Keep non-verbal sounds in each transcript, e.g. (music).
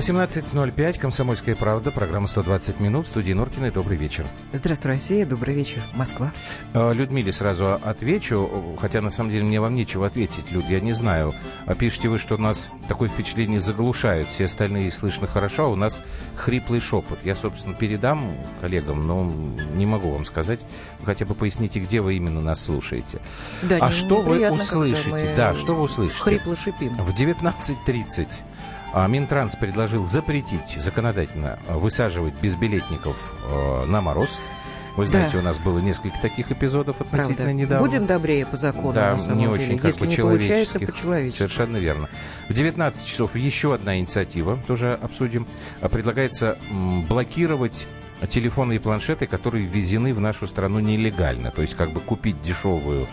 18.05, «Комсомольская правда», программа «120 минут», в студии Норкиной. Добрый вечер. Здравствуй, Россия, добрый вечер, Москва. Э, Людмиле сразу отвечу, хотя на самом деле мне вам нечего ответить, Люд, я не знаю. А пишете вы, что у нас такое впечатление заглушают, все остальные слышно хорошо, а у нас хриплый шепот. Я, собственно, передам коллегам, но не могу вам сказать. хотя бы поясните, где вы именно нас слушаете. Да, а не, что вы услышите? Да, что вы услышите? Хрипло шипим. В 19.30 а Минтранс предложил запретить законодательно высаживать безбилетников э, на мороз. Вы знаете, да. у нас было несколько таких эпизодов относительно Правда. недавно. Будем добрее по закону, да, на самом не деле. очень как Если бы не получается, по-человечески. Совершенно верно. В 19 часов еще одна инициатива, тоже обсудим. Предлагается блокировать телефоны и планшеты, которые ввезены в нашу страну нелегально. То есть как бы купить дешевую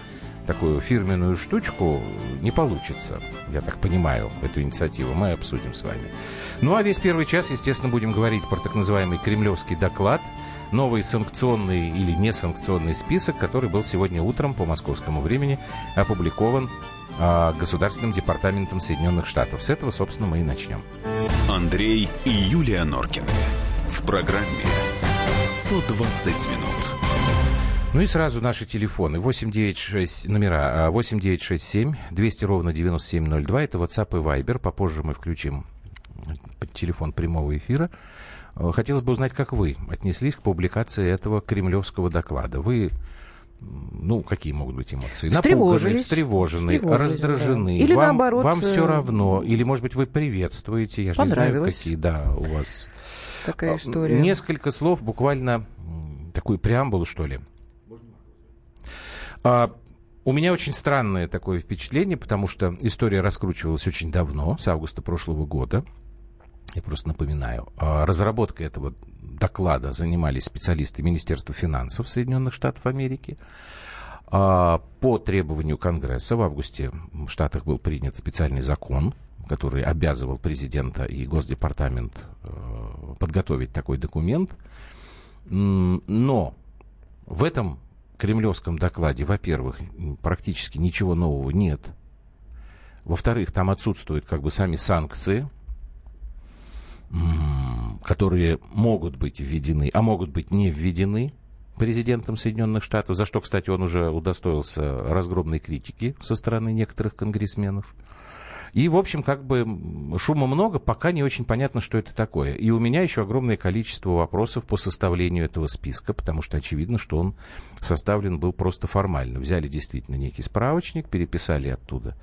такую фирменную штучку не получится. Я так понимаю эту инициативу. Мы обсудим с вами. Ну а весь первый час, естественно, будем говорить про так называемый кремлевский доклад. Новый санкционный или несанкционный список, который был сегодня утром по московскому времени опубликован э, Государственным департаментом Соединенных Штатов. С этого, собственно, мы и начнем. Андрей и Юлия Норкины. В программе 120 минут. Ну и сразу наши телефоны. 896, номера 8967 а, 200 ровно 9702. Это WhatsApp и Viber. Попозже мы включим телефон прямого эфира. А, хотелось бы узнать, как вы отнеслись к публикации этого кремлевского доклада. Вы ну, какие могут быть эмоции? Напуганы, встревожены, раздражены. Да. Или вам, наоборот. Вам все э, равно. Или, может быть, вы приветствуете. Я же не знаю, какие, да, у вас. Такая а, история. Несколько слов, буквально такую преамбулу, что ли. А, у меня очень странное такое впечатление, потому что история раскручивалась очень давно, с августа прошлого года. Я просто напоминаю. А, разработкой этого доклада занимались специалисты Министерства финансов Соединенных Штатов Америки. А, по требованию Конгресса в августе в Штатах был принят специальный закон, который обязывал президента и Госдепартамент э, подготовить такой документ. Но в этом кремлевском докладе, во-первых, практически ничего нового нет. Во-вторых, там отсутствуют как бы сами санкции, которые могут быть введены, а могут быть не введены президентом Соединенных Штатов, за что, кстати, он уже удостоился разгромной критики со стороны некоторых конгрессменов. И, в общем, как бы шума много, пока не очень понятно, что это такое. И у меня еще огромное количество вопросов по составлению этого списка, потому что очевидно, что он составлен был просто формально. Взяли действительно некий справочник, переписали оттуда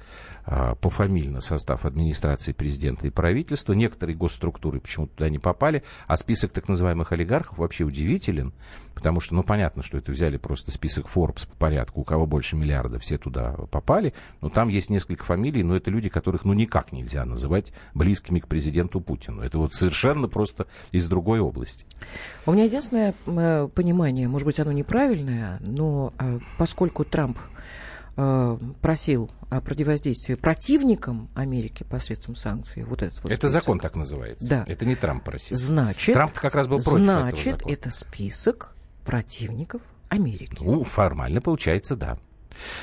а, пофамильно состав администрации президента и правительства. Некоторые госструктуры почему-то туда не попали, а список так называемых олигархов вообще удивителен, потому что, ну, понятно, что это взяли просто список Forbes по порядку, у кого больше миллиарда, все туда попали, но там есть несколько фамилий, но это люди, которых ну, никак нельзя называть близкими к президенту Путину. Это вот совершенно просто из другой области. У меня единственное э, понимание, может быть, оно неправильное, но э, поскольку Трамп э, просил о противодействии противникам Америки посредством санкций. Вот этот вот это список. закон так называется. Да. Это не Трамп просил. Значит, Трамп как раз был против значит, этого закона. это список противников Америки. Ну, формально получается, да.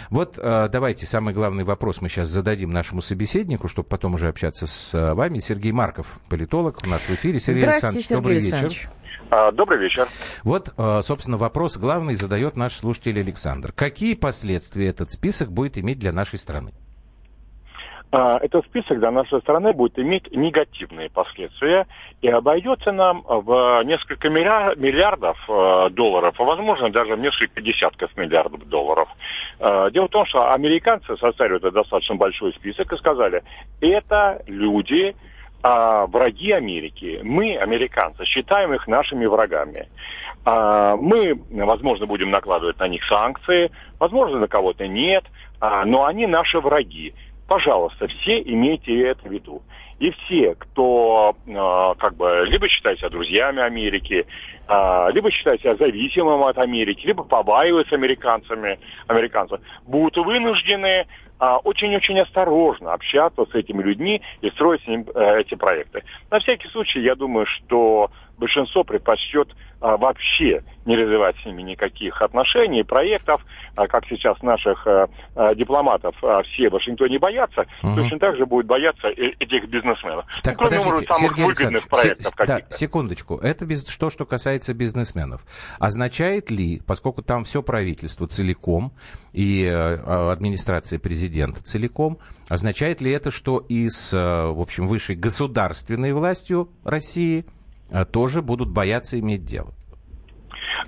Вот э, давайте самый главный вопрос мы сейчас зададим нашему собеседнику, чтобы потом уже общаться с э, вами. Сергей Марков, политолог, у нас в эфире. Сергей Александрович, Сергей добрый Александрович. вечер. А, добрый вечер. Вот, э, собственно, вопрос главный задает наш слушатель Александр. Какие последствия этот список будет иметь для нашей страны? А, этот список для нашей страны будет иметь негативные последствия и обойдется нам в несколько миллиардов э, долларов, а возможно даже в несколько десятков миллиардов долларов. Э, дело в том, что американцы составили этот достаточно большой список и сказали, это люди, а, враги Америки. Мы, американцы, считаем их нашими врагами. А, мы, возможно, будем накладывать на них санкции, возможно, на кого-то нет, а, но они наши враги. Пожалуйста, все имейте это в виду. И все, кто э, как бы либо считает себя друзьями Америки, э, либо считает себя зависимым от Америки, либо побаиваются американцами, американцев, будут вынуждены а, очень-очень осторожно общаться с этими людьми и строить с ним э, эти проекты. На всякий случай, я думаю, что большинство предпочтет а, вообще не развивать с ними никаких отношений, проектов, а, как сейчас наших а, а, дипломатов а, все в Вашингтоне боятся, угу. точно так же будут бояться этих бизнесменов. Так, ну, кроме, подождите, может, самых Сергей выгодных проектов се- Да, секундочку. Это без, что, что касается бизнесменов. Означает ли, поскольку там все правительство целиком и э, администрация президента целиком, означает ли это, что и с, э, в общем, высшей государственной властью России – а, тоже будут бояться иметь дело.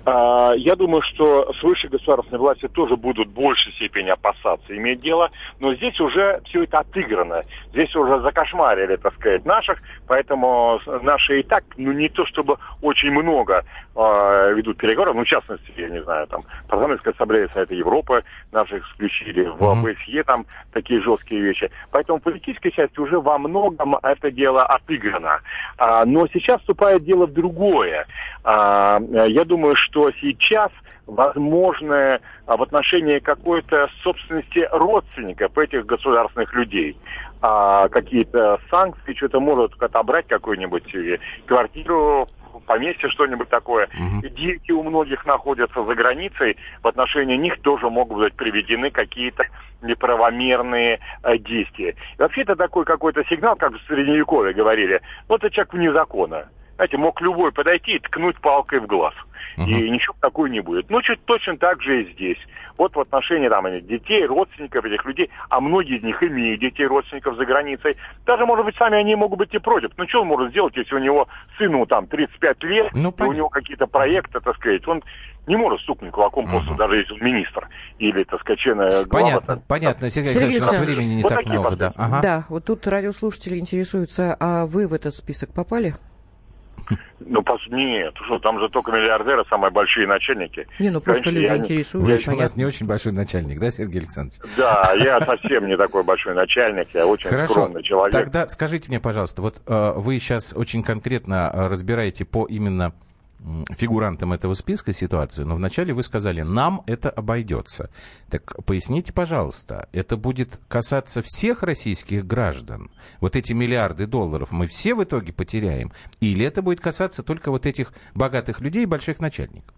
А, я думаю, что с высшей государственной властью тоже будут в большей степени опасаться иметь дело, но здесь уже все это отыграно. Здесь уже закошмарили, так сказать, наших, поэтому наши и так, ну не то чтобы очень много э, ведут переговоров, ну в частности, я не знаю, там, парламентская ассамблея Совета Европы наших исключили, в ОБСЕ там такие жесткие вещи. Поэтому политической части уже во многом это дело отыграно. А, но сейчас вступает дело в другое. А, я думаю, что сейчас возможное а, в отношении какой-то собственности родственников этих государственных людей. А, какие-то санкции, что-то могут отобрать какую-нибудь квартиру, поместье, что-нибудь такое. Угу. Дети у многих находятся за границей, в отношении них тоже могут быть приведены какие-то неправомерные э, действия. И вообще это такой какой-то сигнал, как в Средневековье говорили, вот это человек вне закона. Знаете, мог любой подойти и ткнуть палкой в глаз. Uh-huh. И ничего такого не будет. Ну, чуть точно так же и здесь. Вот в отношении там, детей, родственников этих людей, а многие из них имеют детей, родственников за границей. Даже, может быть, сами они могут быть и против. Ну, что он может сделать, если у него сыну там 35 лет, ну, и у него какие-то проекты, так сказать, он не может стукнуть кулаком uh-huh. просто, даже если он министр или, так сказать, член глава. Понятно, понятно. Сергей Сергей Александрович, у нас времени не вот так много. Да. Ага. да, вот тут радиослушатели интересуются, а вы в этот список попали? (laughs) Ну, нет, что, там же только миллиардеры, самые большие начальники. Не, ну просто Конечно, люди я, интересуются. Я, у нас не очень большой начальник, да, Сергей Александрович? Да, (laughs) я совсем не такой большой начальник, я очень Хорошо. скромный человек. Тогда скажите мне, пожалуйста, вот э, вы сейчас очень конкретно э, разбираете по именно фигурантом этого списка ситуацию, но вначале вы сказали, нам это обойдется. Так поясните, пожалуйста, это будет касаться всех российских граждан? Вот эти миллиарды долларов мы все в итоге потеряем? Или это будет касаться только вот этих богатых людей и больших начальников?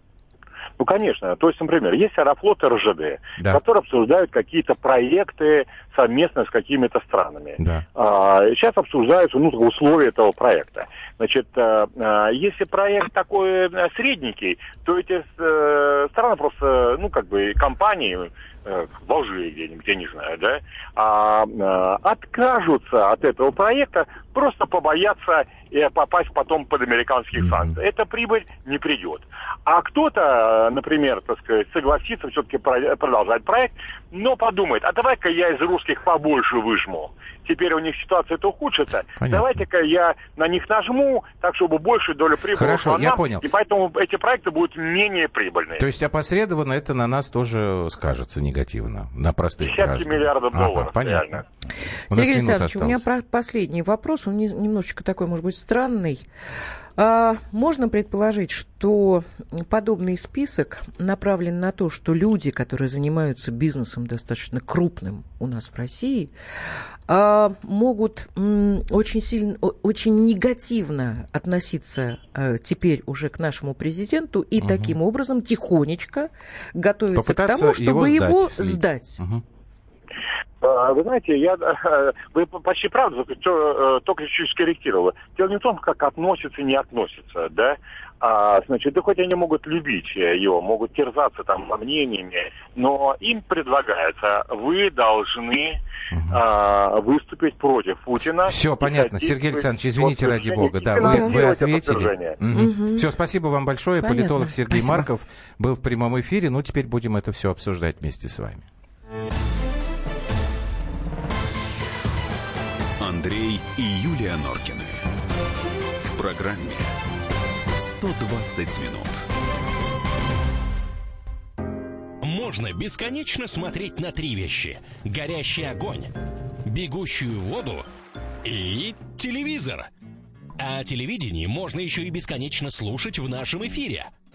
Ну, конечно. То есть, например, есть Аэрофлот и РЖД, да. которые обсуждают какие-то проекты совместно с какими-то странами. Да. А, сейчас обсуждаются ну, условия этого проекта. Значит, а, а, если проект такой э, средненький, то эти а, страны просто, ну, как бы, компании, в Алжире где-нибудь, я не знаю, да, а, а, откажутся от этого проекта, просто побоятся и попасть потом под американские mm-hmm. санкции. Эта прибыль не придет. А кто-то, например, так сказать, согласится все-таки продолжать проект, но подумает, а давай-ка я из русских побольше выжму. Теперь у них ситуация-то ухудшится. Понятно. Давайте-ка я на них нажму, так чтобы больше доля прибыли Хорошо, я нам, понял. И поэтому эти проекты будут менее прибыльные. То есть опосредованно это на нас тоже скажется негативно, на простых Десятки граждан. миллиардов долларов, ага, понятно. реально. Сергей Александрович, у меня последний вопрос, он немножечко такой, может быть, странный. А, можно предположить, что подобный список направлен на то, что люди, которые занимаются бизнесом достаточно крупным у нас в России, а, могут очень сильно, очень негативно относиться а, теперь уже к нашему президенту и угу. таким образом тихонечко готовиться Попытаться к тому, чтобы его, его сдать. сдать. Угу. А, вы знаете, я, (laughs) вы почти правду, э, только чуть-чуть скорректировала. Дело не в том, как относится, не относится, да. А, значит, да хоть они могут любить его, могут терзаться там мнениями, но им предлагается, вы должны а, выступить против Путина. Все, понятно. Сергей Александрович, извините ради бога, да, вы, вы ответили. Угу. Угу. Все, спасибо вам большое. Понятно. Политолог Сергей спасибо. Марков был в прямом эфире. Ну, теперь будем это все обсуждать вместе с вами. Андрей и Юлия Норкины. В программе 120 минут. Можно бесконечно смотреть на три вещи. Горящий огонь, бегущую воду и телевизор. А телевидение можно еще и бесконечно слушать в нашем эфире.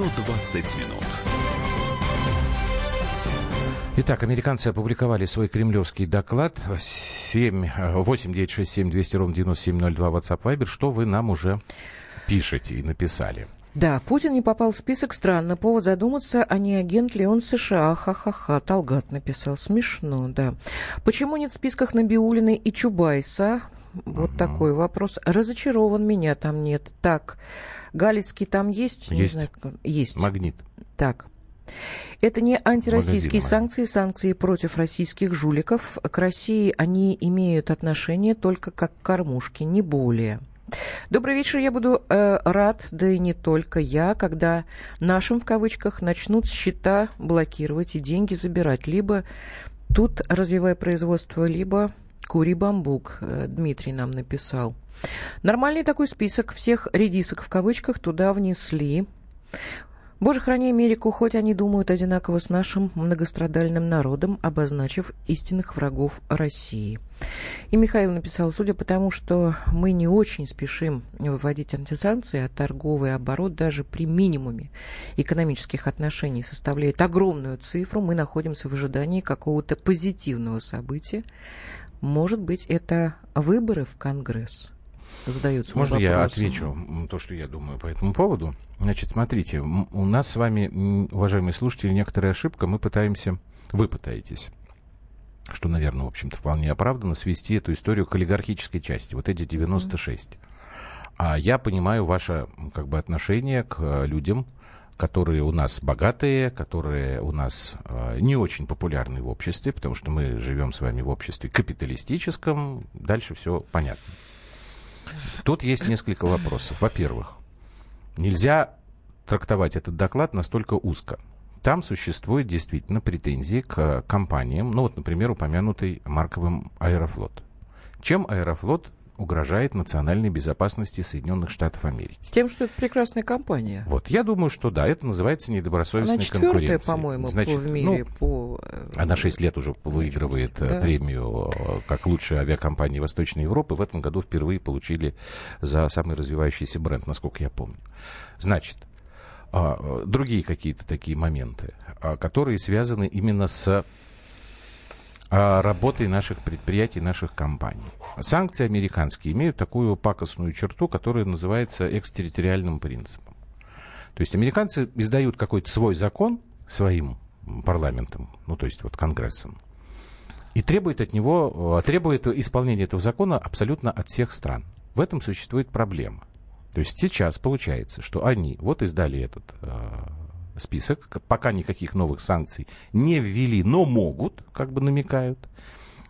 120 минут. Итак, американцы опубликовали свой кремлевский доклад 7, 8 9 6 7 200 ровно 9702 WhatsApp Viber. Что вы нам уже пишете и написали? Да, Путин не попал в список стран. На повод задуматься, а не агент ли он США. Ха-ха-ха. Талгат написал. Смешно, да. Почему нет в списках Набиулиной и Чубайса? Вот uh-huh. такой вопрос. Разочарован, меня там нет. Так, Галицкий там есть? Есть. Не знаю, есть. Магнит. Так. Это не антироссийские санкции, санкции против российских жуликов. К России они имеют отношение только как кормушки, не более. Добрый вечер. Я буду э, рад, да и не только я, когда нашим в кавычках начнут счета блокировать и деньги забирать. Либо тут развивая производство, либо Кури бамбук, э, Дмитрий нам написал. Нормальный такой список всех редисок в кавычках туда внесли. Боже, храни Америку, хоть они думают одинаково с нашим многострадальным народом, обозначив истинных врагов России. И Михаил написал, судя по тому, что мы не очень спешим выводить антисанкции, а торговый оборот даже при минимуме экономических отношений составляет огромную цифру, мы находимся в ожидании какого-то позитивного события, может быть, это выборы в Конгресс? Задаются Можно я отвечу то, что я думаю по этому поводу? Значит, смотрите, у нас с вами, уважаемые слушатели, некоторая ошибка. Мы пытаемся, вы пытаетесь что, наверное, в общем-то, вполне оправданно, свести эту историю к олигархической части, вот эти 96. Mm-hmm. А я понимаю ваше как бы, отношение к людям, которые у нас богатые, которые у нас э, не очень популярны в обществе, потому что мы живем с вами в обществе капиталистическом. Дальше все понятно. Тут есть несколько вопросов. Во-первых, нельзя трактовать этот доклад настолько узко. Там существует действительно претензии к компаниям, ну вот, например, упомянутый марковым Аэрофлот. Чем Аэрофлот угрожает национальной безопасности Соединенных Штатов Америки. Тем, что это прекрасная компания. Вот, я думаю, что да, это называется недобросовестной Она конкуренцией. по-моему, Значит, в мире ну, по... Э, она 6 лет уже выигрывает э, да. премию э, как лучшая авиакомпания Восточной Европы. В этом году впервые получили за самый развивающийся бренд, насколько я помню. Значит, а, другие какие-то такие моменты, а, которые связаны именно с работой наших предприятий, наших компаний. Санкции американские имеют такую пакостную черту, которая называется экстерриториальным принципом. То есть американцы издают какой-то свой закон своим парламентом, ну то есть вот Конгрессом, и требует от него, э, требует исполнения этого закона абсолютно от всех стран. В этом существует проблема. То есть сейчас получается, что они вот издали этот э, список, пока никаких новых санкций не ввели, но могут, как бы намекают.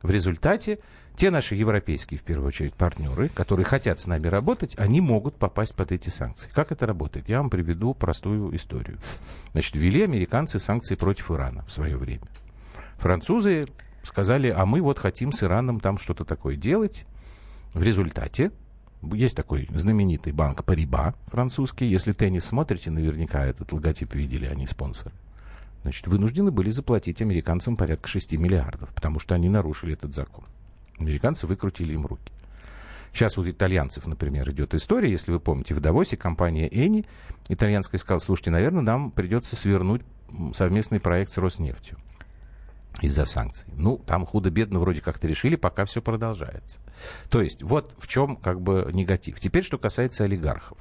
В результате те наши европейские, в первую очередь, партнеры, которые хотят с нами работать, они могут попасть под эти санкции. Как это работает? Я вам приведу простую историю. Значит, ввели американцы санкции против Ирана в свое время. Французы сказали, а мы вот хотим с Ираном там что-то такое делать. В результате есть такой знаменитый банк Париба французский. Если теннис смотрите, наверняка этот логотип видели, они спонсоры. Значит, вынуждены были заплатить американцам порядка 6 миллиардов, потому что они нарушили этот закон. Американцы выкрутили им руки. Сейчас у итальянцев, например, идет история, если вы помните, в Давосе компания Эни итальянская сказала, слушайте, наверное, нам придется свернуть совместный проект с Роснефтью из-за санкций. Ну, там худо-бедно вроде как-то решили, пока все продолжается. То есть вот в чем как бы негатив. Теперь, что касается олигархов.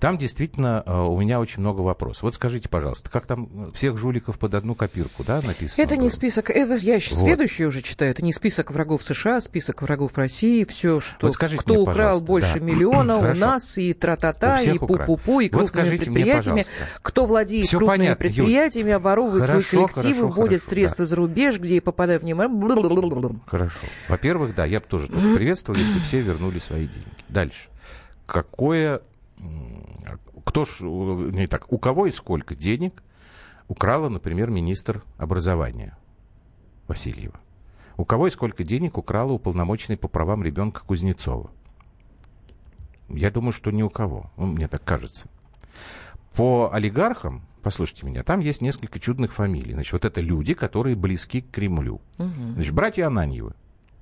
Там действительно э, у меня очень много вопросов. Вот скажите, пожалуйста, как там всех жуликов под одну копирку, да, написано? Это не список, это я вот. следующий уже читаю, это не список врагов США, список врагов России, все, что вот скажите кто мне, украл больше да. миллиона у нас, и тра-та-та, и пу-пу-пу, и вот крупными предприятиями. кто владеет все крупными понятно, предприятиями, Юль. оборовывает хорошо, свои коллективы, хорошо, вводит хорошо, средства да. за рубеж, где попадая в внимание. Хорошо. Во-первых, да, я бы тоже приветствовал, если все вернули свои деньги. Дальше. Какое кто ж, не так, у кого и сколько денег украла, например, министр образования Васильева? У кого и сколько денег украла уполномоченный по правам ребенка Кузнецова? Я думаю, что ни у кого. Ну, мне так кажется. По олигархам, послушайте меня, там есть несколько чудных фамилий. Значит, вот это люди, которые близки к Кремлю. Угу. Значит, братья Ананьевы,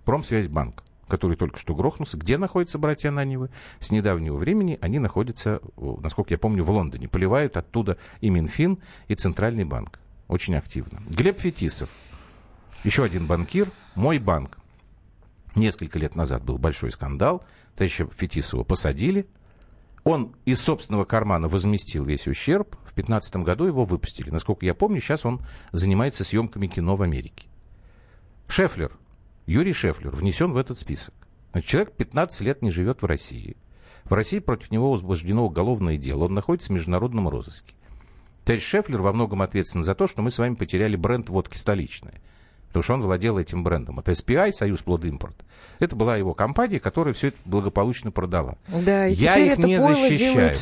Промсвязьбанк который только что грохнулся. Где находятся братья Ананьевы? С недавнего времени они находятся, насколько я помню, в Лондоне. Поливают оттуда и Минфин, и Центральный банк. Очень активно. Глеб Фетисов, еще один банкир, мой банк. Несколько лет назад был большой скандал. Товарища Фетисова посадили. Он из собственного кармана возместил весь ущерб. В 2015 году его выпустили. Насколько я помню, сейчас он занимается съемками кино в Америке. Шефлер, Юрий Шефлер внесен в этот список. Значит, человек 15 лет не живет в России. В России против него возбуждено уголовное дело. Он находится в международном розыске. Товарищ Шефлер во многом ответственен за то, что мы с вами потеряли бренд водки столичная. Потому что он владел этим брендом. Это SPI, Союз Плодимпорт. Это была его компания, которая все это благополучно продала. Да, Я их не защищаю. Делают...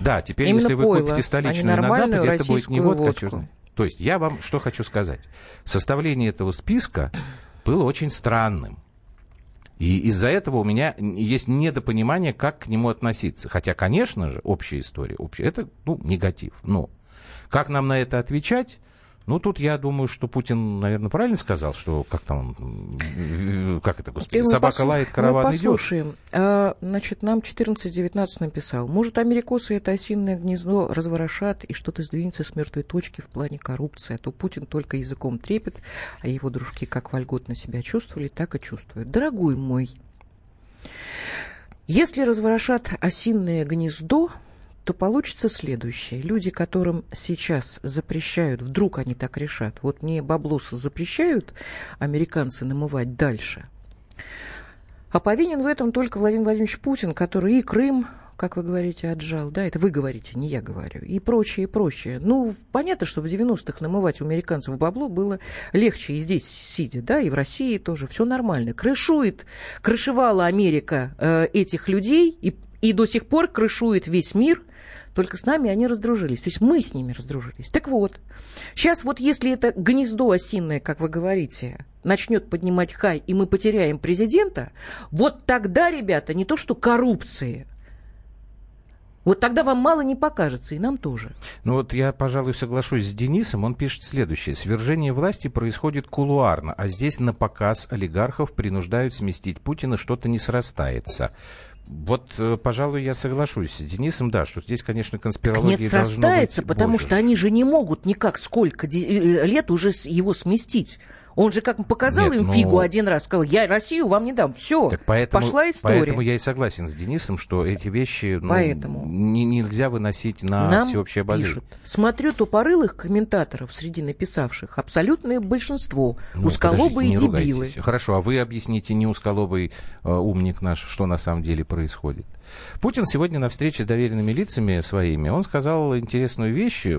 Да, теперь, Именно если вы пойло, купите столичную на Западе, это будет не водка, водку. а что То есть я вам что хочу сказать. Составление этого списка было очень странным. И из-за этого у меня есть недопонимание, как к нему относиться. Хотя, конечно же, общая история, общая, это ну, негатив. Но как нам на это отвечать? Ну, тут я думаю, что Путин, наверное, правильно сказал, что как там, как это, господи, собака пос... лает, караван мы послушаем. идет. А, значит, нам 14-19 написал. Может, америкосы это осиное гнездо разворошат и что-то сдвинется с мертвой точки в плане коррупции. А то Путин только языком трепет, а его дружки как вольготно себя чувствовали, так и чувствуют. Дорогой мой, если разворошат осиное гнездо, то получится следующее. Люди, которым сейчас запрещают, вдруг они так решат, вот мне баблос запрещают американцы намывать дальше, а повинен в этом только Владимир Владимирович Путин, который и Крым, как вы говорите, отжал, да, это вы говорите, не я говорю, и прочее, и прочее. Ну, понятно, что в 90-х намывать у американцев бабло было легче и здесь сидя, да, и в России тоже, все нормально. Крышует, крышевала Америка э, этих людей и, и до сих пор крышует весь мир – только с нами они раздружились. То есть мы с ними раздружились. Так вот, сейчас вот если это гнездо осинное, как вы говорите, начнет поднимать хай, и мы потеряем президента, вот тогда, ребята, не то что коррупции, вот тогда вам мало не покажется, и нам тоже. Ну вот я, пожалуй, соглашусь с Денисом. Он пишет следующее. Свержение власти происходит кулуарно, а здесь на показ олигархов принуждают сместить Путина, что-то не срастается. Вот, э, пожалуй, я соглашусь с Денисом, да, что здесь, конечно, конспирология Нет, срастается, быть, потому боже. что они же не могут никак сколько э, лет уже его сместить. Он же как показал Нет, им ну... фигу один раз, сказал, я Россию вам не дам. Все, поэтому, пошла история. Поэтому я и согласен с Денисом, что эти вещи ну, поэтому. не, нельзя выносить на Нам всеобщее обозрение. Пишут. Смотрю тупорылых комментаторов среди написавших, абсолютное большинство ну, усколобые и дебилы. Ругайтесь. Хорошо, а вы объясните, не усколобый э, умник наш, что на самом деле происходит. Путин сегодня на встрече с доверенными лицами своими, он сказал интересную вещь, э,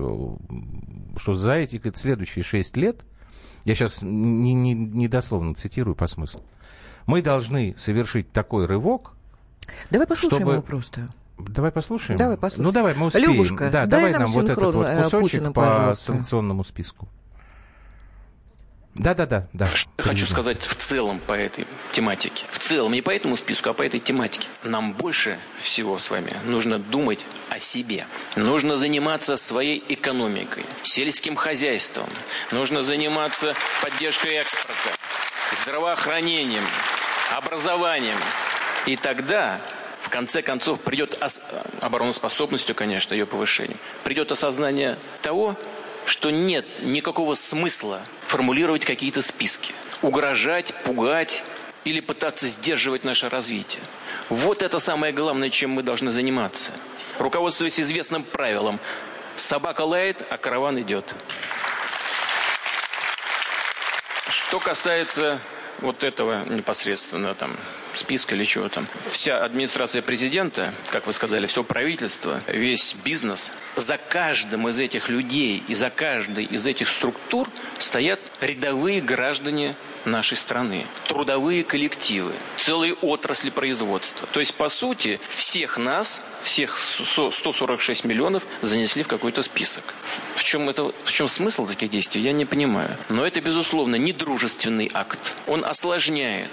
что за эти следующие шесть лет я сейчас не, не, не дословно цитирую по смыслу. Мы должны совершить такой рывок. Давай послушаем чтобы... его просто. Давай послушаем. Давай послушаем. Ну давай, мы успеем. Любушка, да, дай давай нам, нам вот этот вот кусочек Путина, по пожалуйста. санкционному списку. Да, да, да, да. Хочу сказать в целом по этой тематике. В целом, не по этому списку, а по этой тематике. Нам больше всего с вами нужно думать о себе. Нужно заниматься своей экономикой, сельским хозяйством. Нужно заниматься поддержкой экспорта, здравоохранением, образованием. И тогда в конце концов придет ос... обороноспособностью, конечно, ее повышение. Придет осознание того, что нет никакого смысла формулировать какие-то списки, угрожать, пугать или пытаться сдерживать наше развитие. Вот это самое главное, чем мы должны заниматься. руководствуясь известным правилом. Собака лает, а караван идет. Что касается вот этого непосредственно там списка или чего там. Вся администрация президента, как вы сказали, все правительство, весь бизнес, за каждым из этих людей и за каждой из этих структур стоят рядовые граждане нашей страны, трудовые коллективы, целые отрасли производства. То есть, по сути, всех нас, всех 146 миллионов занесли в какой-то список. В чем, это, в чем смысл таких действий, я не понимаю. Но это, безусловно, не дружественный акт. Он осложняет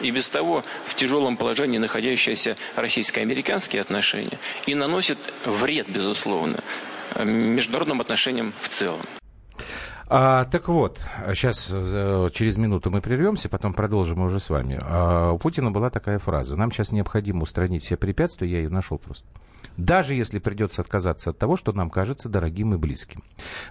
и без того в тяжелом положении находящиеся российско-американские отношения и наносит вред, безусловно, международным отношениям в целом. А, так вот, сейчас э, через минуту мы прервемся, потом продолжим уже с вами. А, у Путина была такая фраза. Нам сейчас необходимо устранить все препятствия, я ее нашел просто. Даже если придется отказаться от того, что нам кажется дорогим и близким.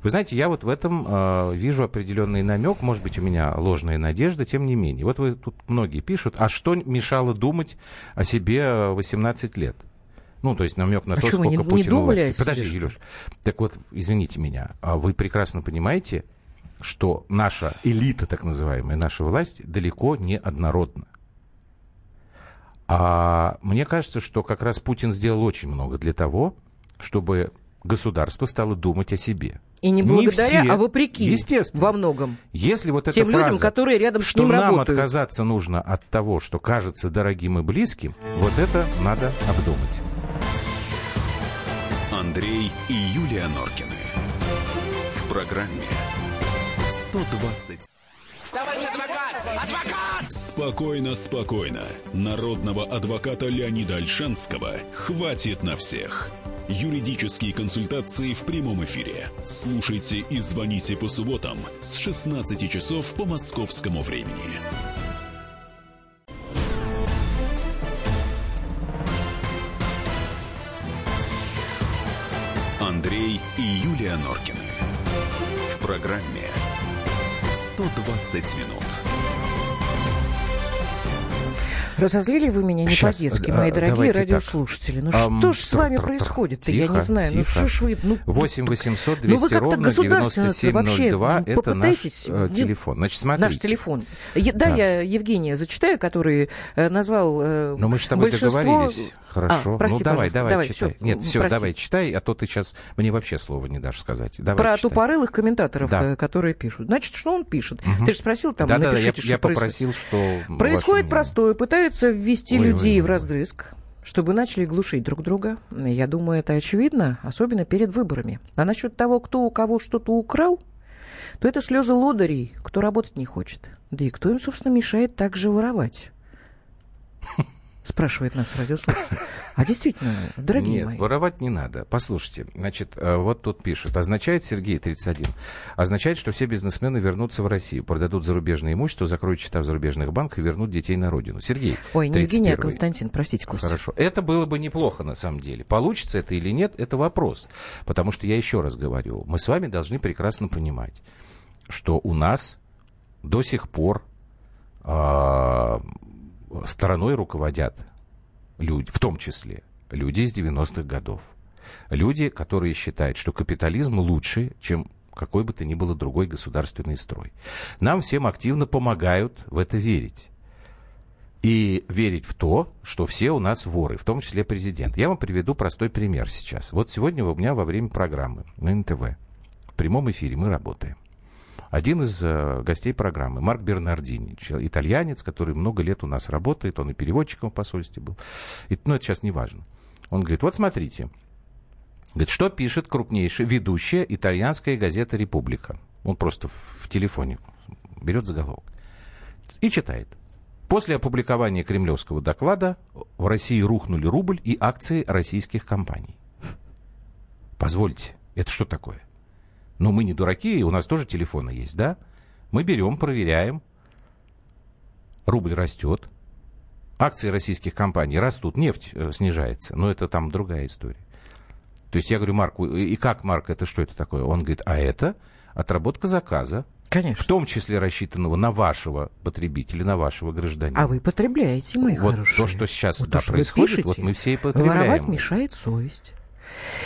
Вы знаете, я вот в этом э, вижу определенный намек, может быть, у меня ложная надежда, тем не менее. Вот вы тут многие пишут, а что мешало думать о себе 18 лет? Ну, то есть намек на а то, сколько не, Путин не власти. Подожди, что? Илюш. Так вот, извините меня, а вы прекрасно понимаете, что наша элита, так называемая, наша власть далеко не однородна. А мне кажется, что как раз Путин сделал очень много для того, чтобы государство стало думать о себе. И не благодаря, не все, а вопреки. Естественно. Во многом. Если вот эта Тем фраза, людям, которые рядом с что ним нам работают. отказаться нужно от того, что кажется дорогим и близким, вот это надо обдумать. Андрей и Юлия Норкины. В программе 120. Товарищ адвокат! Адвокат! Спокойно, спокойно. Народного адвоката Леонида Альшанского хватит на всех. Юридические консультации в прямом эфире. Слушайте и звоните по субботам с 16 часов по московскому времени. Норкины. В программе 120 минут. Разозлили вы меня не Сейчас, по-детски, а, мои дорогие радиослушатели. Ну что ж с вами происходит-то? Я не знаю. Ну что ж вы... Ну, 8 800 ну, вы 200 как-то ровно государственно вообще 9702 ну, это наш э, телефон. Значит, смотрите. Наш телефон. Да, я Евгения зачитаю, который э, назвал э, Но мы же с тобой договорились. Хорошо. А, ну давай, давай, читай. Нет, все, давай читай, а то ты сейчас мне вообще слова не дашь сказать. Давай, Про читай. тупорылых комментаторов, Да. которые пишут. Значит, что он пишет? Мгм. Ты же спросил там, Да, да, да, я, напишите, что я происходит. попросил, что... ваше Происходит простое. Пытаются ввести Ой, людей ой, ой, в раздрызг, чтобы начали глушить друг друга. Я думаю, это очевидно, особенно перед выборами. А насчет того, кто у кого что-то украл, то это слезы лодырей, кто работать не хочет. Да и кто им, собственно, мешает так же воровать? (laughs) Спрашивает нас радиослушатель. А действительно, дорогие Нет, мои. воровать не надо. Послушайте, значит, э, вот тут пишет. Означает, Сергей, 31, означает, что все бизнесмены вернутся в Россию, продадут зарубежное имущество, закроют счета в зарубежных банках и вернут детей на родину. Сергей, Ой, не Евгений, а 31-й. Константин, простите, Костя. Хорошо. Это было бы неплохо, на самом деле. Получится это или нет, это вопрос. Потому что я еще раз говорю, мы с вами должны прекрасно понимать, что у нас до сих пор а, стороной руководят люди, в том числе люди из 90-х годов. Люди, которые считают, что капитализм лучше, чем какой бы то ни было другой государственный строй. Нам всем активно помогают в это верить и верить в то, что все у нас воры, в том числе президент. Я вам приведу простой пример сейчас. Вот сегодня у меня во время программы на НТВ в прямом эфире мы работаем. Один из э, гостей программы, Марк Бернардини, итальянец, который много лет у нас работает, он и переводчиком в посольстве был. И, ну, это сейчас не важно. Он говорит, вот смотрите, говорит, что пишет крупнейшая ведущая итальянская газета «Република». Он просто в телефоне берет заголовок и читает. После опубликования кремлевского доклада в России рухнули рубль и акции российских компаний. Позвольте, это что такое? Ну, мы не дураки, у нас тоже телефоны есть, да? Мы берем, проверяем. Рубль растет. Акции российских компаний растут, нефть э, снижается. Но это там другая история. То есть я говорю Марку, и как, Марк, это что это такое? Он говорит, а это отработка заказа, в Конечно. том числе рассчитанного на вашего потребителя, на вашего гражданина. А вы потребляете, мои вот хорошие. то, что сейчас Вот да, то, что происходит, пишете, вот мы все и потребляем. Воровать мешает совесть.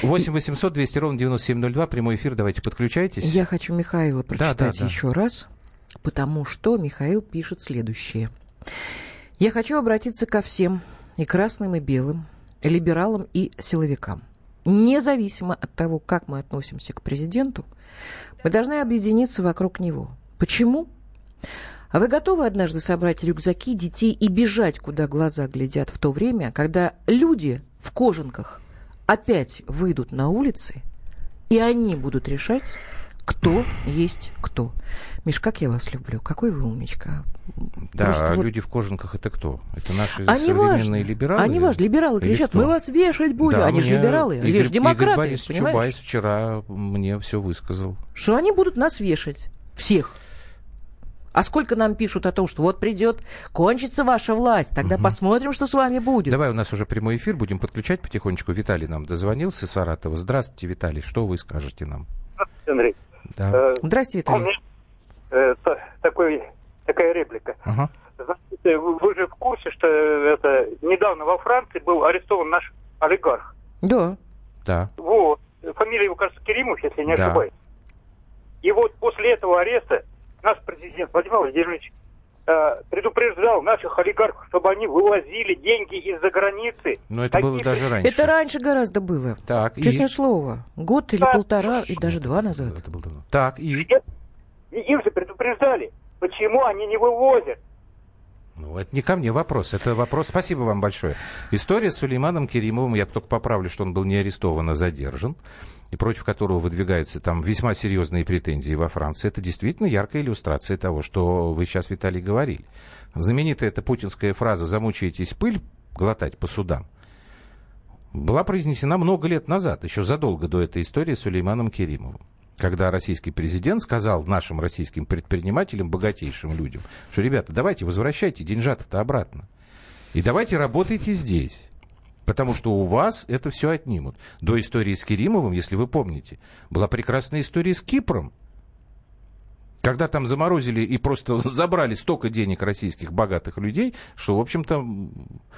8 800 200 ровно 9702, прямой эфир, давайте подключайтесь. Я хочу Михаила прочитать да, да. еще раз, потому что Михаил пишет следующее. Я хочу обратиться ко всем, и красным, и белым, и либералам, и силовикам. Независимо от того, как мы относимся к президенту, мы должны объединиться вокруг него. Почему? А вы готовы однажды собрать рюкзаки детей и бежать, куда глаза глядят в то время, когда люди в кожанках опять выйдут на улицы, и они будут решать, кто есть кто. Миш, как я вас люблю. Какой вы умничка. Да, Просто а вот- люди в кожанках это кто? Это наши не современные важно. либералы? Не важно. Либералы кричат, мы вас вешать будем. Да, они же либералы, они Игорь- же демократы, Игорь понимаешь? Чубайс вчера мне все высказал. Что они будут нас вешать. Всех. А сколько нам пишут о том, что вот придет, кончится ваша власть, тогда посмотрим, что с вами будет. Давай, у нас уже прямой эфир, будем подключать потихонечку. Виталий нам дозвонился из Саратова. Здравствуйте, Виталий, что вы скажете нам? Андрей, Да. э, Здрасте, у Виталий. меня э, та- такой, такая реплика. Ага. Знаете, вы, вы же в курсе, что это недавно во Франции был арестован наш олигарх. Да. Да. Вот. Фамилия его, кажется, Керимов, если не Да. ошибаюсь. И вот после этого ареста наш президент Владимир Владимирович э, предупреждал наших олигархов, чтобы они вывозили деньги из-за границы. Но это было Такие- даже раньше. Это раньше гораздо было. Так, и... Честное слово. Год или Да. полтора, и даже два назад. Это было давно. Так, и... И Им же предупреждали, почему они не вывозят. Ну, это не ко мне вопрос. Это вопрос... Спасибо вам большое. История с Сулейманом Керимовым, я только поправлю, что он был не арестован, а задержан, и против которого выдвигаются там весьма серьезные претензии во Франции. Это действительно яркая иллюстрация того, что вы сейчас, Виталий, говорили. Знаменитая эта путинская фраза «замучаетесь пыль глотать по судам» была произнесена много лет назад, еще задолго до этой истории с Сулейманом Керимовым. Когда российский президент сказал нашим российским предпринимателям, богатейшим людям, что, ребята, давайте возвращайте деньжата-то обратно. И давайте работайте здесь. Потому что у вас это все отнимут. До истории с Керимовым, если вы помните, была прекрасная история с Кипром. Когда там заморозили и просто (laughs) забрали столько денег российских богатых людей, что, в общем-то,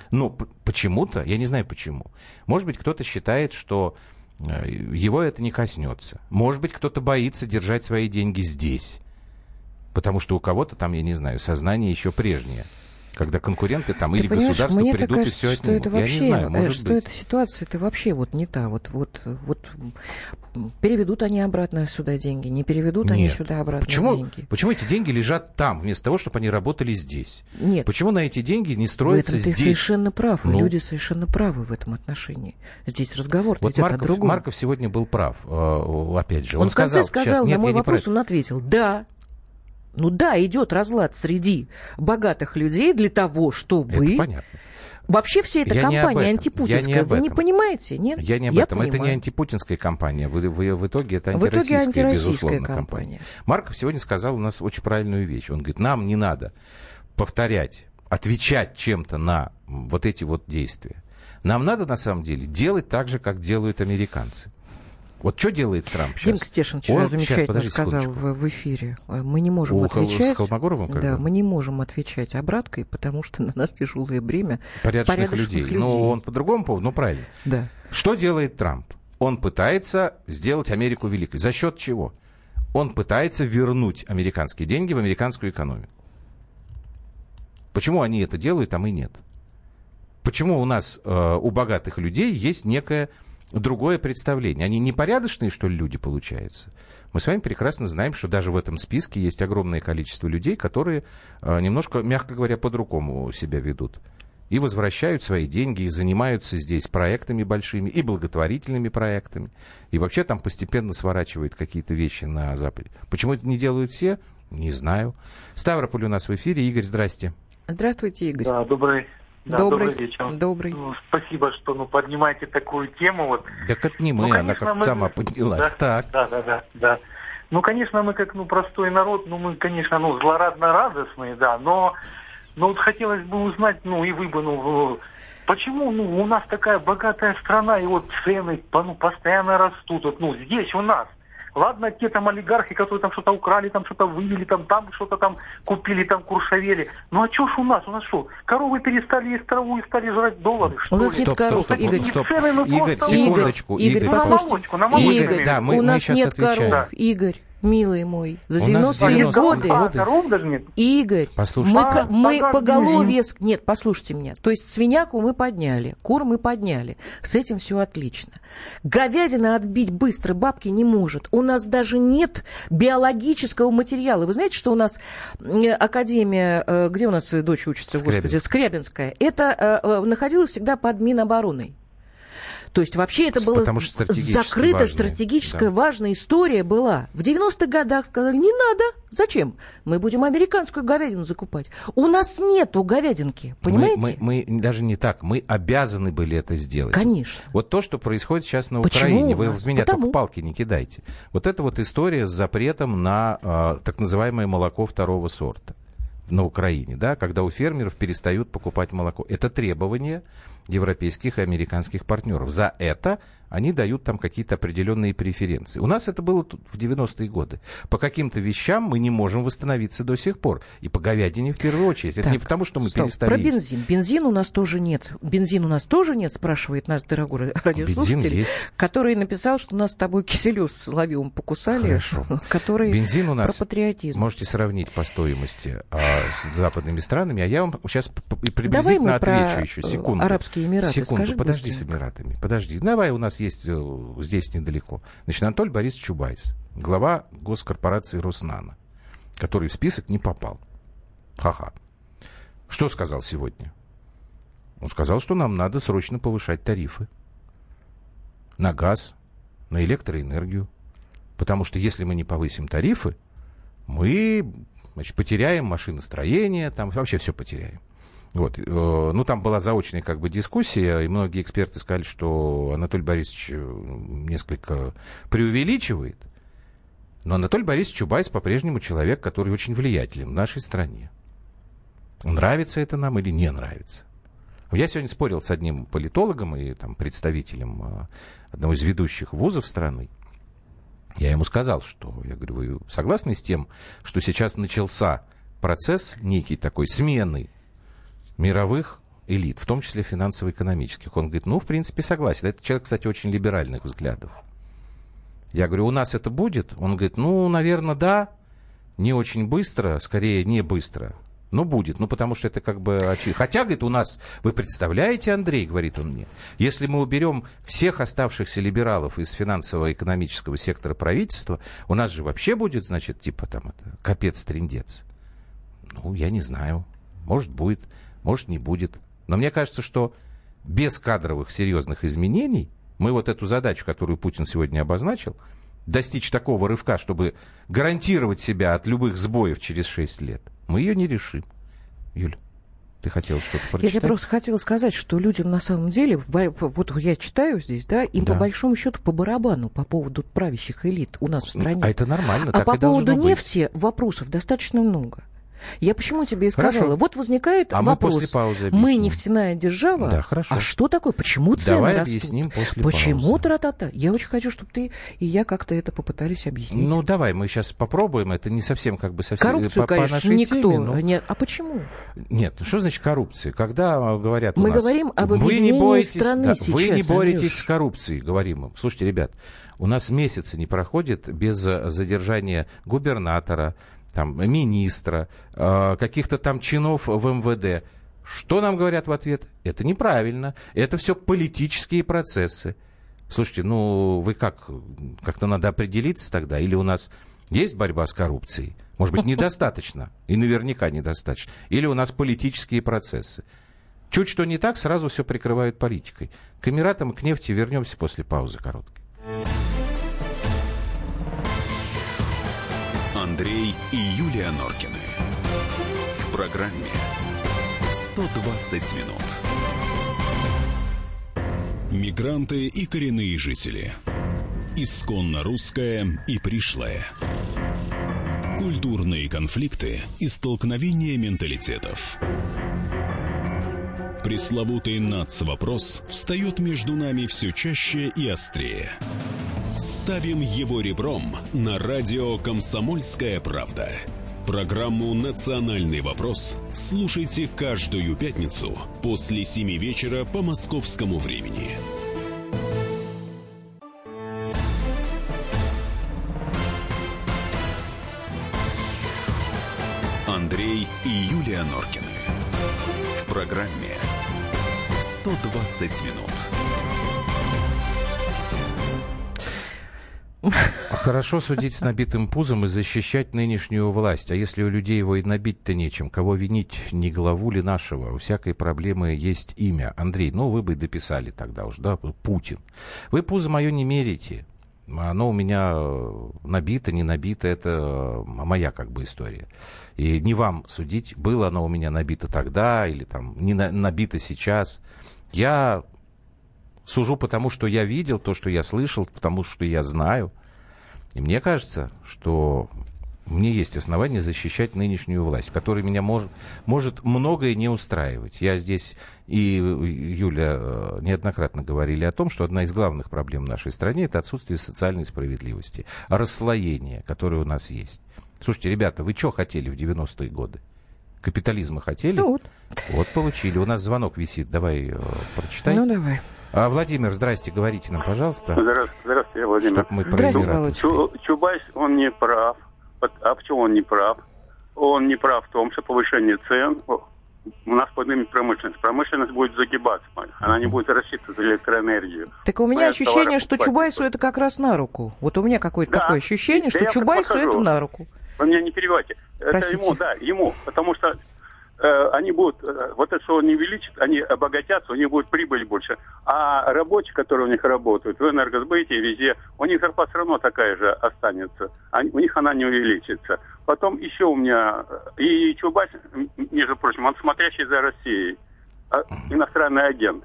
ну, почему-то, я не знаю почему. Может быть, кто-то считает, что э, его это не коснется. Может быть, кто-то боится держать свои деньги здесь. Потому что у кого-то там, я не знаю, сознание еще прежнее. Когда конкуренты там Ты или государство мне придут так и все кажется, что отнимут. это вообще, я не знаю, может что быть. эта ситуация, это вообще вот не та. Вот, вот, вот переведут они обратно сюда деньги, не переведут они Нет. сюда обратно Почему, деньги. почему эти деньги лежат там, вместо того, чтобы они работали здесь? Нет. Почему на эти деньги не строятся этом ты здесь? совершенно прав, Ну. люди совершенно правы в этом отношении. Здесь разговор Вот идет о Марков, другом. Марков сегодня был прав, э, опять же. он, Он, в конце сказал, сказал на мой вопрос, он ответил, да, ну да, идет разлад среди богатых людей для того, чтобы... Это понятно. Вообще вся эта Я компания антипутинская, Я не вы не понимаете, нет? Я не об этом. Это не понимаю. антипутинская кампания. В, в- в итоге это В итоге антироссийская, антироссийская безусловно, кампания. кампания. Марков сегодня сказал у нас очень правильную вещь. Он говорит, нам не надо повторять, отвечать чем-то на вот эти вот действия. Нам надо, на самом деле, делать так же, как делают американцы. Вот что делает Трамп сейчас? Димка Стешин вчера Он- замечательно Сейчас, сказал секундочку. в, эфире. Э, Мы не можем У отвечать. с Холмогоровым, когда? Да, мы не можем отвечать обраткой, потому что (laughs) на нас тяжелое бремя Порядочных, порядочных людей. людей. Но он по другому поводу, ну правильно. Да. Что делает Трамп? Он пытается сделать Америку великой. За счет чего? Он пытается вернуть американские деньги в американскую экономику. Почему они это делают, а мы нет? Почему у нас, э, у богатых людей, есть некое другое представление? Они непорядочные, что ли, люди получаются? Мы с вами прекрасно знаем, что даже в этом списке есть огромное количество людей, которые э, немножко, мягко говоря, по-другому себя ведут. И возвращают свои деньги, и занимаются здесь проектами большими, и благотворительными проектами. И вообще там постепенно сворачивают какие-то вещи на Западе. Почему это не делают все? Не знаю. Ставрополь у нас в эфире. Игорь, здрасте. Здравствуйте, Игорь. Да, добрый, да, добрый, добрый вечер. добрый. Ну, спасибо, что ну, поднимаете такую тему. Вот. Так это не мы, Ну, она конечно, как-то мы- сама поднялась. Да, Так. Да, да, да, да. Ну, конечно, мы как ну простой народ, ну мы, конечно, ну злорадно радостные, да, но, но вот хотелось бы узнать, ну и вы бы, ну, почему ну, у нас такая богатая страна, и вот цены по- ну, постоянно растут, вот, ну здесь у нас, Ладно, те там олигархи, которые там что-то украли, там что-то вывели, там, там что-то там купили, там куршавели. Ну а что ж у нас? У нас что? Коровы перестали есть траву и стали жрать доллары, что У нас ли? нет Стоп, коров, стоп, стоп, Игорь. стоп. Цены, ну, Игорь, секундочку, Игорь, Игорь, на послушайте. Игорь, да, мы- у мы нас сейчас нет отвечаем. коров. Игорь, милый мой, за У нас 90-е 90-е годы... А, годы. нет. Игорь, Послушайте. мы, А, мы тогда поголовье... Нет, послушайте меня. То есть свиняку мы подняли, кур мы подняли. С этим все отлично. Говядина отбить быстро бабки не может. У нас даже нет биологического материала. Вы знаете, что у нас э, Академия, э, где у нас дочь учится, господи, Скрябинск. Скрябинская, это э, находилась всегда под Минобороной. То есть вообще это было закрытая, важная, стратегическая, да. важная история была. В 90-х годах сказали, не надо. Зачем? Мы будем американскую говядину закупать. У нас нету говядинки, понимаете? Мы, мы- мы даже не так, мы обязаны были это сделать. Конечно. Вот то, что происходит сейчас на Почему Украине, вы в меня Потому. только палки не кидайте. Вот это вот история с запретом на э, так называемое молоко второго сорта на Украине, да, когда у фермеров перестают покупать молоко. Это требование европейских и американских партнеров. За это они дают там какие-то определенные преференции. У нас это было в 90-е годы. По каким-то вещам мы не можем восстановиться до сих пор. И по говядине в первую очередь. Это Так, не потому, что мы стоп. перестали Про есть. бензин. Бензин у нас тоже нет. Бензин у нас тоже нет, спрашивает нас дорогой радиослушатель, есть. который написал, что нас с тобой киселю с Соловьевым покусали, Хорошо. который Бензин у нас про патриотизм. можете сравнить по стоимости а, с западными странами, а я вам сейчас п- п- Давай приблизительно мы про отвечу еще. э, Секунду. Арабские Эмираты Секунду, скажи подожди с быстренько. Эмиратами. Подожди. Давай, у нас есть э, здесь недалеко. Значит, Анатолий Борисович Чубайс, глава госкорпорации Роснана, который в список не попал. Ха-ха. Что сказал сегодня? Он сказал, что нам надо срочно повышать тарифы на газ, на электроэнергию. Потому что если мы не повысим тарифы, мы значит, потеряем машиностроение, там вообще все потеряем. Вот. э, Ну, там была заочная как бы дискуссия, и многие эксперты сказали, что Анатолий Борисович э, несколько преувеличивает. Но Анатолий Борисович Чубайс по-прежнему человек, который очень влиятелен в нашей стране. Нравится это нам или не нравится. Я сегодня спорил с одним политологом и там, представителем э, одного из ведущих вузов страны. Я ему сказал, что, я говорю, вы согласны с тем, что сейчас начался процесс некий такой смены мировых элит, в том числе финансово-экономических? Он говорит, ну, в принципе, согласен. Это человек, кстати, очень либеральных взглядов. Я говорю, у нас это будет? Он говорит, ну, наверное, да, не очень быстро, скорее не быстро, но будет, ну, потому что это как бы очевидно. Хотя, говорит, у нас, вы представляете, Андрей, говорит он мне, если мы уберем всех оставшихся либералов из финансово-экономического сектора правительства, у нас же вообще будет, значит, типа там, это, капец-трендец. Ну, я не знаю. Может, будет, может, не будет. Но мне кажется, что без кадровых серьезных изменений мы вот эту задачу, которую Путин сегодня обозначил, достичь такого рывка, чтобы гарантировать себя от любых сбоев через 6 лет, мы ее не решим. Юль, ты хотела что-то Я прочитать? тебе просто хотела сказать, что людям на самом деле, вот я читаю здесь, да, им Да. по большому счету по барабану по поводу правящих элит у нас в стране. А это нормально, А так по и поводу быть. нефти вопросов достаточно много. Я почему тебе и Хорошо. сказала, вот возникает А мы вопрос. после паузы мы нефтяная держава, Да, хорошо. а что такое? Почему цены Давай растут? объясним после Почему тра-та-та? Я очень хочу, чтобы ты и я как-то это попытались объяснить. Ну, давай, мы сейчас попробуем. Это не совсем как бы совсем Коррупцию, по, по конечно, нашей никто теме, но- не... А почему? Нет, ну что значит коррупция? Когда а, говорят у Мы нас, говорим об вы не боретесь, страны да, сейчас, вы не боретесь Андрюш. с коррупцией, говорим им. Слушайте, ребят, у нас месяцы не проходит без а, задержания губернатора, там, министра, а, каких-то там чинов в МВД. Что нам говорят в ответ? Это неправильно. Это все политические процессы. Слушайте, ну вы как? Как-то надо определиться тогда. Или у нас есть борьба с коррупцией? Может быть, недостаточно. И наверняка недостаточно. Или у нас политические процессы. Чуть что не так, сразу все прикрывают политикой. К Эмиратам к нефти вернемся после паузы короткой. Андрей и Юлия Норкины. В программе 120 минут. Мигранты и коренные жители. Исконно русская и пришлая. Культурные конфликты и столкновения менталитетов. Пресловутый НАЦ-вопрос встает между нами все чаще и острее. Ставим его ребром на радио «Комсомольская правда». Программу «Национальный вопрос» слушайте каждую пятницу после 7 вечера по московскому времени. Андрей и Юлия Норкины. В программе «120 минут». Хорошо судить с набитым пузом и защищать нынешнюю власть. А если у людей его и набить-то нечем? Кого винить? Не главу ли нашего? У всякой проблемы есть имя. Андрей, ну вы бы дописали тогда уж, да? Путин. Вы пузо мое не мерите. Оно у меня набито, не набито, это моя как бы история. И не вам судить, было оно у меня набито тогда или там не на, набито сейчас. Я сужу потому, что я видел, то, что я слышал, потому что я знаю. И мне кажется, что мне есть основания защищать нынешнюю власть, которая меня может, может многое не устраивать. Я здесь и Юля э, неоднократно говорили о том, что одна из главных проблем в нашей стране это отсутствие социальной справедливости, расслоение, которое у нас есть. Слушайте, ребята, вы что хотели в 90-е годы? Капитализма хотели? Ну вот. Вот получили. У нас звонок висит. Давай э, прочитай. Ну, давай. А, Владимир, здрасте, говорите нам, пожалуйста. Здравствуйте, здравствуйте Владимир. Чтоб мы Здрасте. Володь. Чу- Чубайс, он не прав. Вот- А почему он не прав? Он не прав в том, что повышение цен у нас поднимет промышленность. Промышленность будет загибаться. Она не будет рассчитывать за электроэнергию. Так у меня ощущение, что покупать Чубайсу это как раз на руку. Вот у меня какое-то Да. такое ощущение, Да что Чубайсу это на руку. Вы меня не перебивайте. Это ему, да, ему. Потому что э, они будут, э, вот это, что не увеличит, они обогатятся, у них будет прибыль больше. А рабочие, которые у них работают в энергосбыте везде, у них зарплата все равно такая же останется. Они- у них она не увеличится. Потом еще у меня, э, и Чубайс, между прочим, он смотрящий за Россией, а, иностранный агент.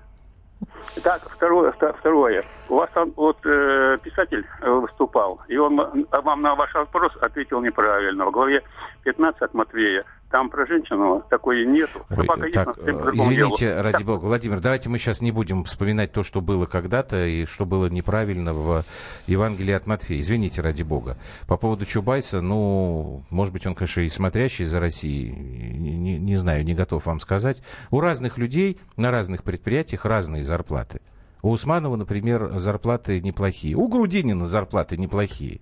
Так, второе, вто- второе. У вас там вот э, писатель выступал, и он вам на ваш вопрос ответил неправильно. В главе 15 от Матвея там про женщину такой нету. Ой, Собака есть, так, совсем э, извините, делу. ради Так, бога. Владимир, давайте мы сейчас не будем вспоминать то, что было когда-то и что было неправильно в Евангелии от Матфея. Извините, ради бога. По поводу Чубайса, ну, может быть, он, конечно, и смотрящий за Россией, не, не- не знаю, не готов вам сказать. У разных людей на разных предприятиях разные зарплаты. У Усманова, например, зарплаты неплохие. У Грудинина зарплаты неплохие.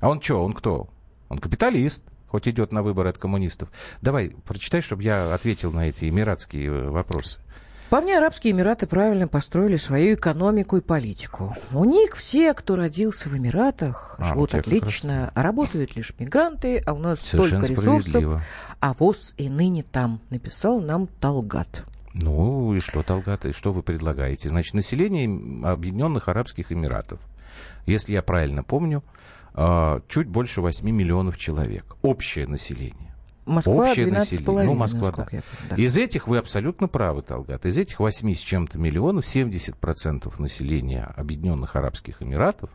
А он что, он кто? Он капиталист, хоть идет на выборы от коммунистов. Давай, прочитай, чтобы я ответил на эти эмиратские э, вопросы. По мне, Арабские Эмираты правильно построили свою экономику и политику. У них все, кто родился в Эмиратах, А, живут отлично, а работают лишь мигранты, а у нас Совершенно столько ресурсов, а ВОЗ и ныне там, написал нам Талгат. Ну и что, Талгат, и что вы предлагаете? Значит, население Объединенных Арабских Эмиратов, если я правильно помню, а, чуть больше 8 миллионов человек. Общее население. Москва Общее 12,5, население. Ну, Москва, насколько да. я да. Из этих, вы абсолютно правы, Талгат, из этих 8 с чем-то миллионов, 70% населения Объединенных Арабских Эмиратов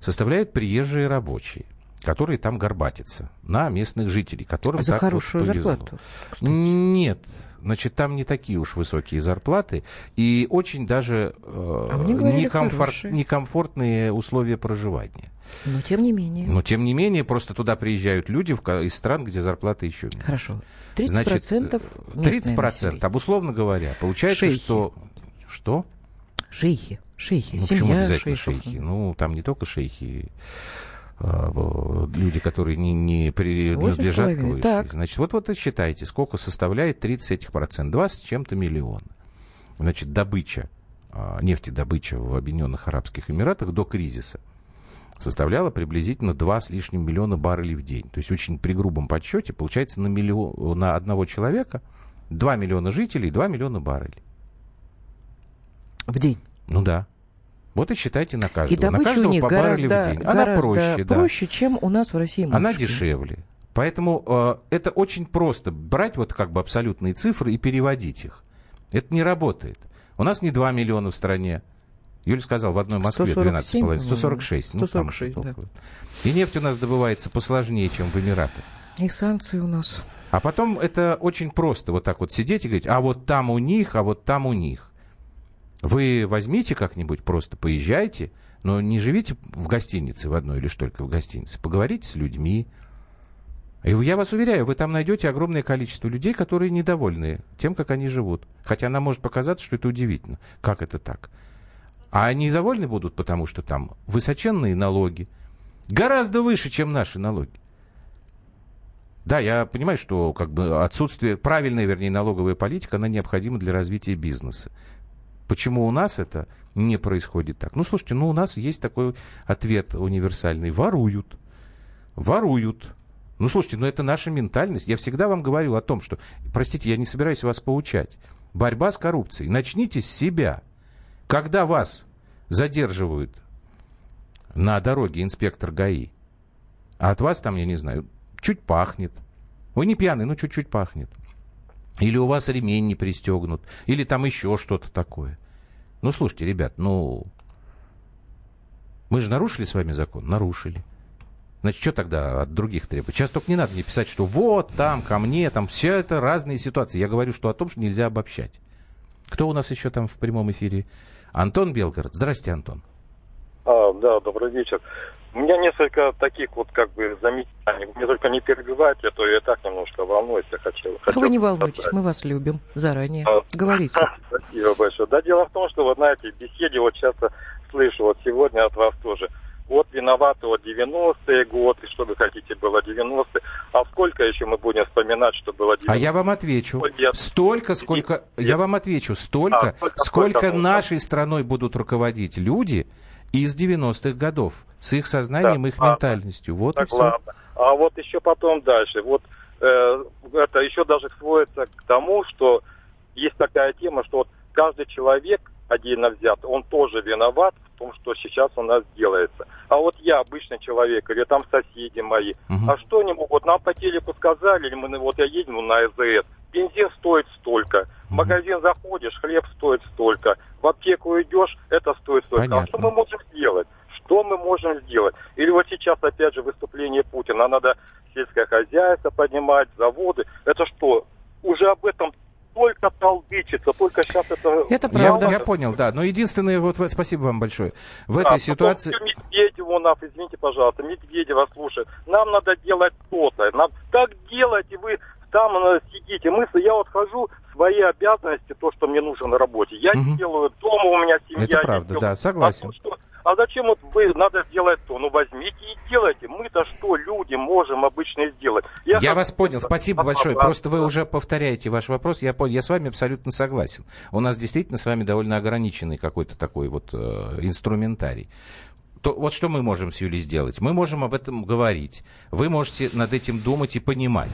составляют приезжие рабочие, которые там горбатятся на местных жителей, которым За так вот хорошую повезло. зарплату. Нет, значит, там не такие уж высокие зарплаты и очень даже э, А говорили, некомфорт- некомфортные условия проживания. Но тем не менее. Но, тем не менее, просто туда приезжают люди из стран, где зарплаты еще меньше. Хорошо. 30% Значит, местное 30%, население. обусловно говоря. Получается, Шейхи. что... Что? Шейхи. Шейхи. Ну, почему Семья обязательно шейхов. шейхи? Ну, там не только шейхи, а, люди, которые не, не принадлежат к 8,5. высшей. Так. Значит, вот, вот и считайте, сколько составляет 30 этих процентов. 20 с чем-то миллиона. Значит, добыча, а, нефтедобыча в Объединенных Арабских Эмиратах до кризиса составляла приблизительно 2 с лишним миллиона баррелей в день. То есть очень при грубом подсчете получается на, миллион, на одного человека 2 миллиона жителей, 2 миллиона баррелей. В день. Ну да. Вот и считайте на каждого. И добыча на каждого у них по гораздо, в день. Она гораздо проще, да. проще, чем у нас в России. Она матушка. дешевле. Поэтому э, это очень просто брать вот как бы абсолютные цифры и переводить их. Это не работает. У нас не 2 миллиона в стране. Юля сказал, в одной Москве 147, 12,5, 146. ну, там 146, да. И нефть у нас добывается посложнее, чем в Эмиратах. И санкции у нас. А потом это очень просто вот так вот сидеть и говорить, а вот там у них, а вот там у них. Вы возьмите как-нибудь просто, поезжайте Но не живите в гостинице в одной, лишь только в гостинице. Поговорите с людьми. И я вас уверяю, вы там найдете огромное количество людей, которые недовольны тем, как они живут. Хотя нам может показаться, что это удивительно. Как это так? А они довольны будут, потому что там высоченные налоги. Гораздо выше, чем наши налоги. Да, я понимаю, что как бы отсутствие, правильная, вернее, налоговая политика, она необходима для развития бизнеса. Почему у нас это не происходит так? Ну, слушайте, ну у нас есть такой ответ универсальный. Воруют. Воруют. Ну, слушайте, ну это наша ментальность. Я всегда вам говорю о том, что, простите, я не собираюсь вас поучать. Борьба с коррупцией. Начните с себя. Когда вас задерживают на дороге инспектор ГАИ, а от вас там, я не знаю, чуть пахнет. Вы не пьяный, но чуть-чуть пахнет. Или у вас ремень не пристегнут, или там еще что-то такое. Ну, слушайте, ребят, ну... Мы же нарушили с вами закон? Нарушили. Значит, что тогда от других требовать? Сейчас только не надо мне писать, что вот там, ко мне, там, все это разные ситуации. Я говорю, что о том, что нельзя обобщать. Кто у нас еще там в прямом эфире? Антон Белгород. Здрасте, Антон. А, да, добрый вечер. У меня несколько таких вот как бы замечаний. Мне только не перебивайте, а то я так немножко волнуюсь. Я хочу, хочу Вы не волнуйтесь, сказать. мы вас любим заранее. А, Говорите. (laughs) Спасибо большое. Да, дело в том, что, вот знаете, в беседе вот часто слышу, вот сегодня от вас тоже, вот виноваты вот 90-е годы, что вы хотите, было 90-е. А сколько еще мы будем вспоминать, что было 90-е? А я вам отвечу. Столько, сколько... Я вам отвечу. Столько, а, сколько, сколько нашей страной будут руководить люди из 90-х годов. С их сознанием, да, их ладно. ментальностью. Вот так, и все. Ладно. А вот еще потом дальше. Вот э, это еще даже сводится к тому, что есть такая тема, что вот каждый человек отдельно взят, он тоже виноват в том, что сейчас у нас делается. А вот я, обычный человек, или там соседи мои, угу. а что они могут? Нам по телеку сказали, или мы, вот я едем на СЗС, бензин стоит столько, в магазин заходишь, хлеб стоит столько, в аптеку идешь, это стоит столько. Понятно. А что мы можем сделать? Что мы можем сделать? Или вот сейчас, опять же, выступление Путина, надо сельское хозяйство поднимать, заводы. Это что, уже об этом только толдычится, только сейчас это... Это правда. Я, я понял, да. Но единственное, вот спасибо вам большое. В да, этой ситуации... Медведеву нас, извините, пожалуйста, Медведева слушает. Нам надо делать то-то. Нам так делайте, вы там сидите. Мы, я вот хожу, свои обязанности, то, что мне нужно на работе. Я угу. делаю, дома у меня семья. Это правда, да, согласен. А, то, что, а зачем вот вы, надо сделать то? Ну, возьмите и делайте. Мы-то что, люди, можем обычно сделать? Я, я вас понял, спасибо большое. Просто вы уже повторяете ваш вопрос. Я, понял, я с вами абсолютно согласен. У нас действительно с вами довольно ограниченный какой-то такой вот э, инструментарий то вот что мы можем с Юлей сделать? Мы можем об этом говорить. Вы можете над этим думать и понимать.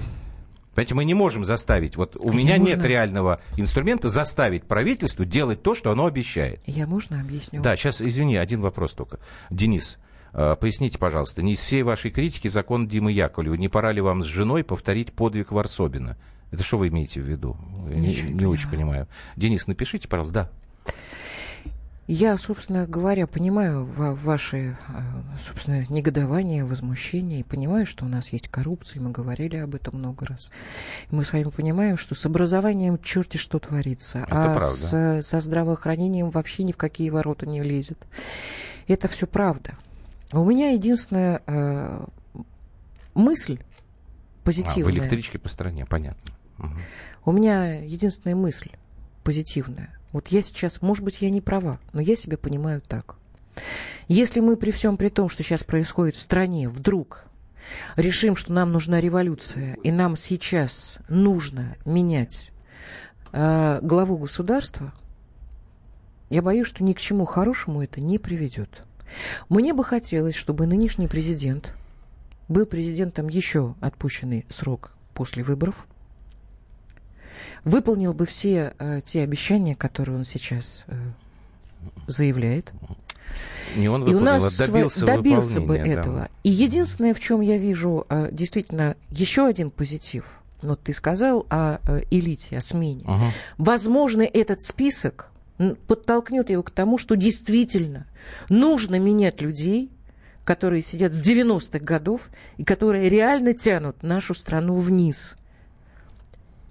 Понимаете, мы не можем заставить, вот у меня можно... нет реального инструмента заставить правительство делать то, что оно обещает. Я можно объясню? Да, сейчас, извини, один вопрос только. Денис, э, поясните, пожалуйста, не из всей вашей критики закон Димы Яковлева, не пора ли вам с женой повторить подвиг Варсобина? Это что вы имеете в виду? Ничего не, не очень понимаю. Денис, напишите, пожалуйста. Да. Я, собственно говоря, понимаю ваши, э, собственно, негодования, возмущения, и понимаю, что у нас есть коррупция, мы говорили об этом много раз. Мы с вами понимаем, что с образованием черти что творится, Это а правда. С, со здравоохранением вообще ни в какие ворота не лезет. Это все правда. У меня единственная э, мысль позитивная. А, в электричке по стране, понятно. Угу. У меня единственная мысль позитивная вот я сейчас, может быть, я не права, но я себя понимаю так. Если мы при всем при том, что сейчас происходит в стране, вдруг решим, что нам нужна революция, и нам сейчас нужно менять э, главу государства, я боюсь, что ни к чему хорошему это не приведет. Мне бы хотелось, чтобы нынешний президент был президентом еще отпущенный срок после выборов – выполнил бы все э, те обещания, которые он сейчас э, заявляет. Не он выполнил, и у нас а добился, добился бы этого. Да. И единственное, в чем я вижу э, действительно еще один позитив, вот ты сказал о э, элите, о смене. Угу. Возможно, этот список подтолкнет его к тому, что действительно нужно менять людей, которые сидят с 90-х годов и которые реально тянут нашу страну вниз –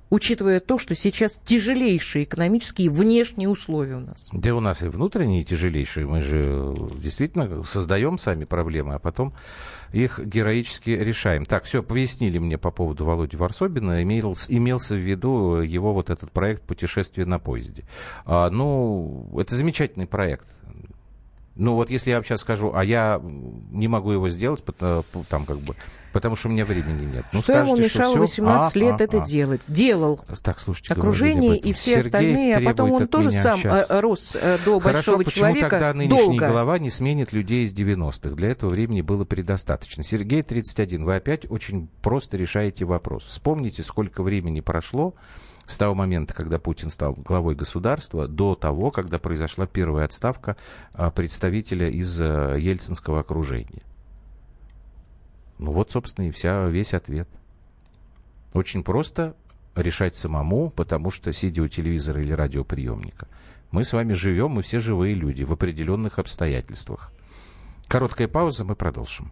учитывая то, что сейчас тяжелейшие экономические внешние условия у нас. Да у нас и внутренние тяжелейшие. Мы же действительно создаем сами проблемы, а потом их героически решаем. Так, все, пояснили мне по поводу Володи Варсобина. Имелся, имелся в виду его вот этот проект «Путешествие на поезде». А, ну, это замечательный проект. Ну вот если я вам сейчас скажу, а я не могу его сделать, там как бы потому что у меня времени нет. Ну, что скажете, ему мешало что 18 а, лет а, это а. делать? Делал. Так, слушайте, Окружение и все Сергей остальные, а потом он тоже сам сейчас. Э, рос э, до Хорошо, большого почему человека тогда нынешний долго? глава не сменит людей из 90-х? Для этого времени было предостаточно. Сергей, 31, вы опять очень просто решаете вопрос. Вспомните, сколько времени прошло с того момента, когда Путин стал главой государства, до того, когда произошла первая отставка а, представителя из э, ельцинского окружения. Ну вот, собственно, и вся, весь ответ. Очень просто решать самому, потому что, сидя у телевизора или радиоприемника, мы с вами живем, мы все живые люди в определенных обстоятельствах. Короткая пауза, мы продолжим.